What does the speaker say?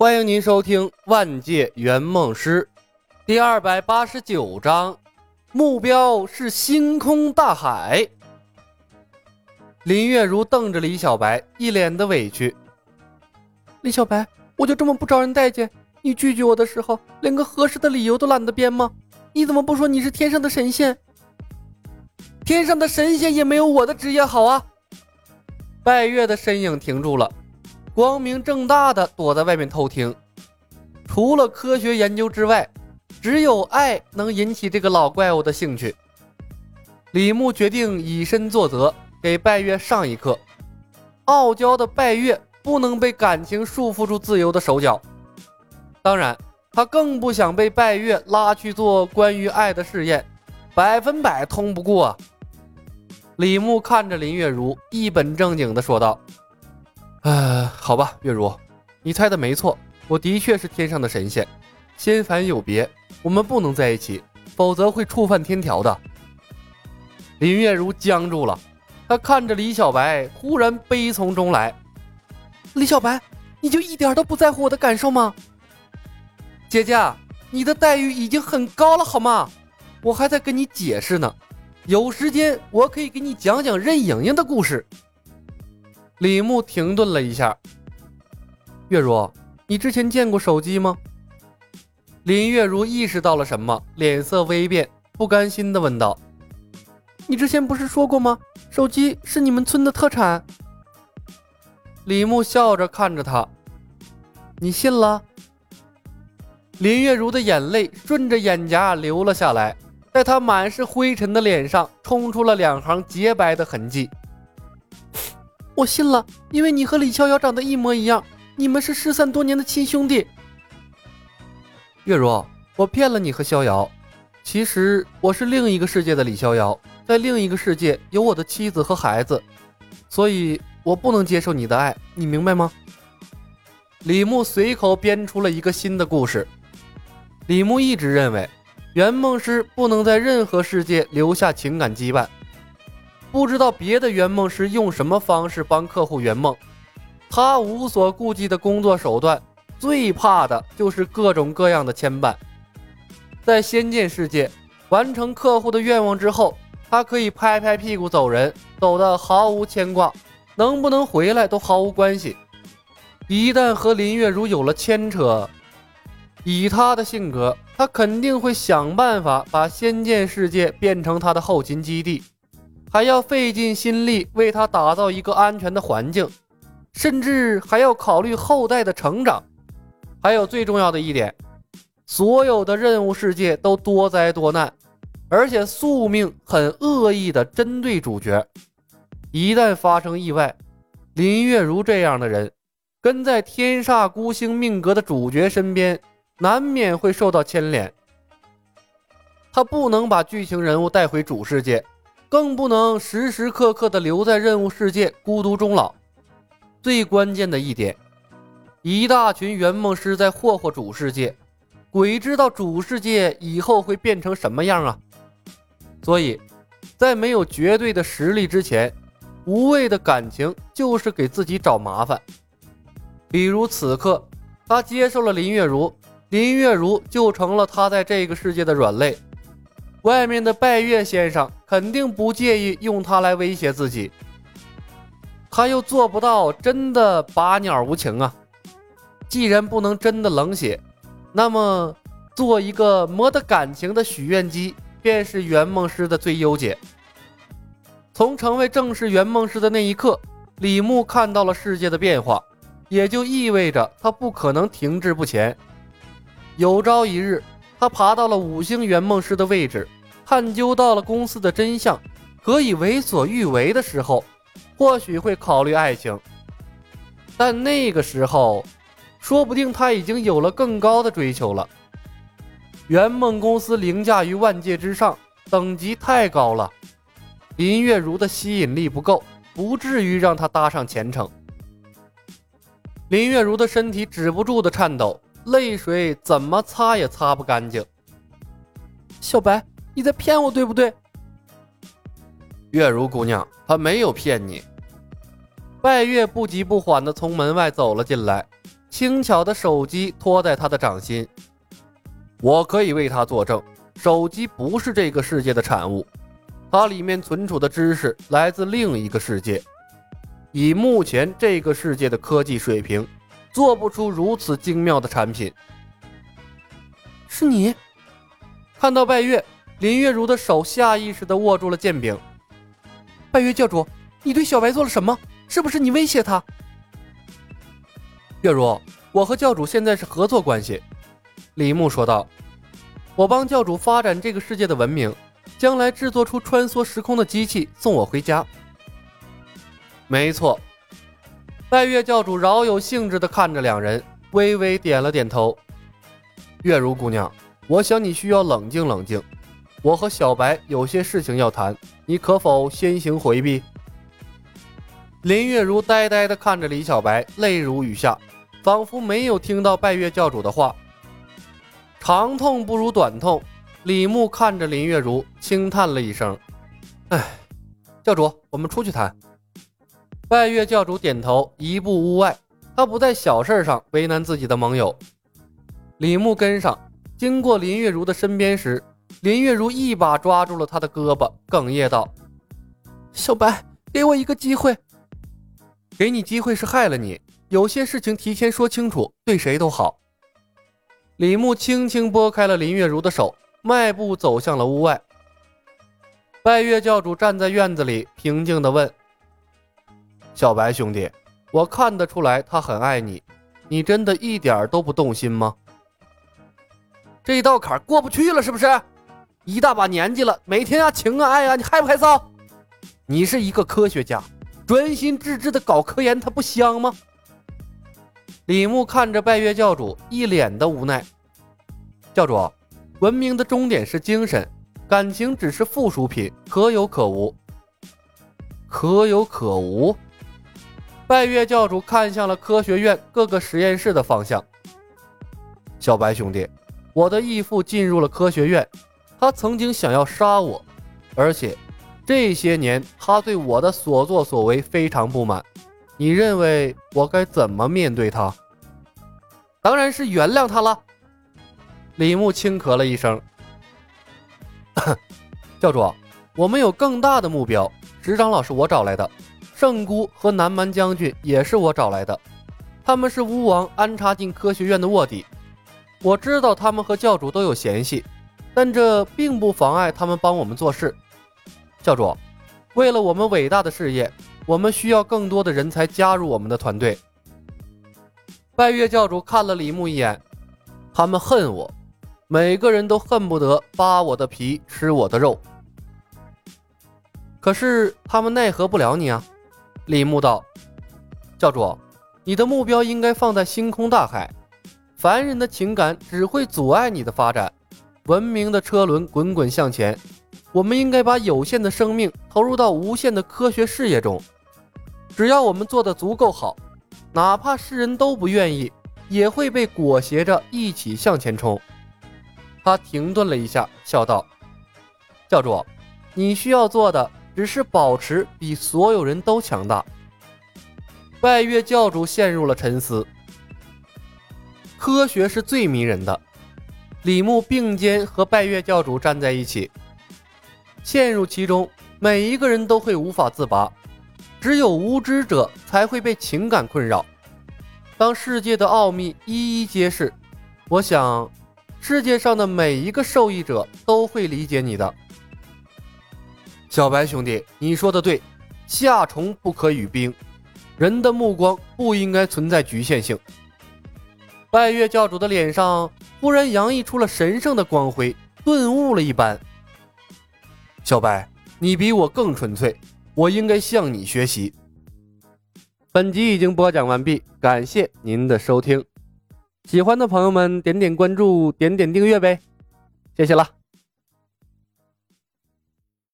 欢迎您收听《万界圆梦师》第二百八十九章，目标是星空大海。林月如瞪着李小白，一脸的委屈。李小白，我就这么不招人待见？你拒绝我的时候，连个合适的理由都懒得编吗？你怎么不说你是天上的神仙？天上的神仙也没有我的职业好啊！拜月的身影停住了。光明正大的躲在外面偷听，除了科学研究之外，只有爱能引起这个老怪物的兴趣。李牧决定以身作则，给拜月上一课。傲娇的拜月不能被感情束缚住自由的手脚，当然，他更不想被拜月拉去做关于爱的试验，百分百通不过啊。李牧看着林月如，一本正经地说道。呃，好吧，月如，你猜的没错，我的确是天上的神仙，仙凡有别，我们不能在一起，否则会触犯天条的。林月如僵住了，她看着李小白，忽然悲从中来。李小白，你就一点都不在乎我的感受吗？姐姐，你的待遇已经很高了，好吗？我还在跟你解释呢，有时间我可以给你讲讲任盈盈的故事。李牧停顿了一下，月如，你之前见过手机吗？林月如意识到了什么，脸色微变，不甘心地问道：“你之前不是说过吗？手机是你们村的特产。”李牧笑着看着他：“你信了？”林月如的眼泪顺着眼颊流了下来，在她满是灰尘的脸上冲出了两行洁白的痕迹。我信了，因为你和李逍遥长得一模一样，你们是失散多年的亲兄弟。月如，我骗了你和逍遥，其实我是另一个世界的李逍遥，在另一个世界有我的妻子和孩子，所以我不能接受你的爱，你明白吗？李牧随口编出了一个新的故事。李牧一直认为，圆梦师不能在任何世界留下情感羁绊。不知道别的圆梦师用什么方式帮客户圆梦，他无所顾忌的工作手段，最怕的就是各种各样的牵绊。在仙剑世界，完成客户的愿望之后，他可以拍拍屁股走人，走的毫无牵挂，能不能回来都毫无关系。一旦和林月如有了牵扯，以他的性格，他肯定会想办法把仙剑世界变成他的后勤基地。还要费尽心力为他打造一个安全的环境，甚至还要考虑后代的成长。还有最重要的一点，所有的任务世界都多灾多难，而且宿命很恶意的针对主角。一旦发生意外，林月如这样的人跟在天煞孤星命格的主角身边，难免会受到牵连。他不能把剧情人物带回主世界。更不能时时刻刻的留在任务世界孤独终老。最关键的一点，一大群圆梦师在霍霍主世界，鬼知道主世界以后会变成什么样啊！所以，在没有绝对的实力之前，无谓的感情就是给自己找麻烦。比如此刻，他接受了林月如，林月如就成了他在这个世界的软肋。外面的拜月先生肯定不介意用它来威胁自己，他又做不到真的拔鸟无情啊。既然不能真的冷血，那么做一个没得感情的许愿机，便是圆梦师的最优解。从成为正式圆梦师的那一刻，李牧看到了世界的变化，也就意味着他不可能停滞不前。有朝一日。他爬到了五星圆梦师的位置，探究到了公司的真相，可以为所欲为的时候，或许会考虑爱情。但那个时候，说不定他已经有了更高的追求了。圆梦公司凌驾于万界之上，等级太高了，林月如的吸引力不够，不至于让他搭上前程。林月如的身体止不住的颤抖。泪水怎么擦也擦不干净。小白，你在骗我，对不对？月如姑娘，他没有骗你。拜月不急不缓地从门外走了进来，轻巧的手机托在他的掌心。我可以为他作证，手机不是这个世界的产物，它里面存储的知识来自另一个世界。以目前这个世界的科技水平，做不出如此精妙的产品。是你？看到拜月，林月如的手下意识地握住了剑柄。拜月教主，你对小白做了什么？是不是你威胁他？月如，我和教主现在是合作关系。李牧说道：“我帮教主发展这个世界的文明，将来制作出穿梭时空的机器送我回家。”没错。拜月教主饶有兴致地看着两人，微微点了点头。月如姑娘，我想你需要冷静冷静。我和小白有些事情要谈，你可否先行回避？林月如呆呆地看着李小白，泪如雨下，仿佛没有听到拜月教主的话。长痛不如短痛，李牧看着林月如，轻叹了一声：“哎，教主，我们出去谈。”拜月教主点头，移步屋外。他不在小事上为难自己的盟友。李牧跟上，经过林月如的身边时，林月如一把抓住了他的胳膊，哽咽道：“小白，给我一个机会。给你机会是害了你。有些事情提前说清楚，对谁都好。”李牧轻轻拨开了林月如的手，迈步走向了屋外。拜月教主站在院子里，平静地问。小白兄弟，我看得出来他很爱你，你真的一点都不动心吗？这一道坎过不去了是不是？一大把年纪了，每天啊情啊爱啊，你害不害臊？你是一个科学家，专心致志的搞科研，他不香吗？李牧看着拜月教主，一脸的无奈。教主，文明的终点是精神，感情只是附属品，可有可无。可有可无。拜月教主看向了科学院各个实验室的方向。小白兄弟，我的义父进入了科学院，他曾经想要杀我，而且这些年他对我的所作所为非常不满。你认为我该怎么面对他？当然是原谅他了。李牧轻咳了一声。教主，我们有更大的目标。石长老是我找来的。圣姑和南蛮将军也是我找来的，他们是巫王安插进科学院的卧底。我知道他们和教主都有嫌隙，但这并不妨碍他们帮我们做事。教主，为了我们伟大的事业，我们需要更多的人才加入我们的团队。拜月教主看了李牧一眼，他们恨我，每个人都恨不得扒我的皮吃我的肉，可是他们奈何不了你啊。李牧道：“教主，你的目标应该放在星空大海，凡人的情感只会阻碍你的发展。文明的车轮滚滚向前，我们应该把有限的生命投入到无限的科学事业中。只要我们做得足够好，哪怕世人都不愿意，也会被裹挟着一起向前冲。”他停顿了一下，笑道：“教主，你需要做的。”只是保持比所有人都强大。拜月教主陷入了沉思。科学是最迷人的。李牧并肩和拜月教主站在一起，陷入其中，每一个人都会无法自拔。只有无知者才会被情感困扰。当世界的奥秘一一揭示，我想，世界上的每一个受益者都会理解你的。小白兄弟，你说的对，夏虫不可语冰，人的目光不应该存在局限性。拜月教主的脸上忽然洋溢出了神圣的光辉，顿悟了一般。小白，你比我更纯粹，我应该向你学习。本集已经播讲完毕，感谢您的收听，喜欢的朋友们点点关注，点点订阅呗，谢谢了。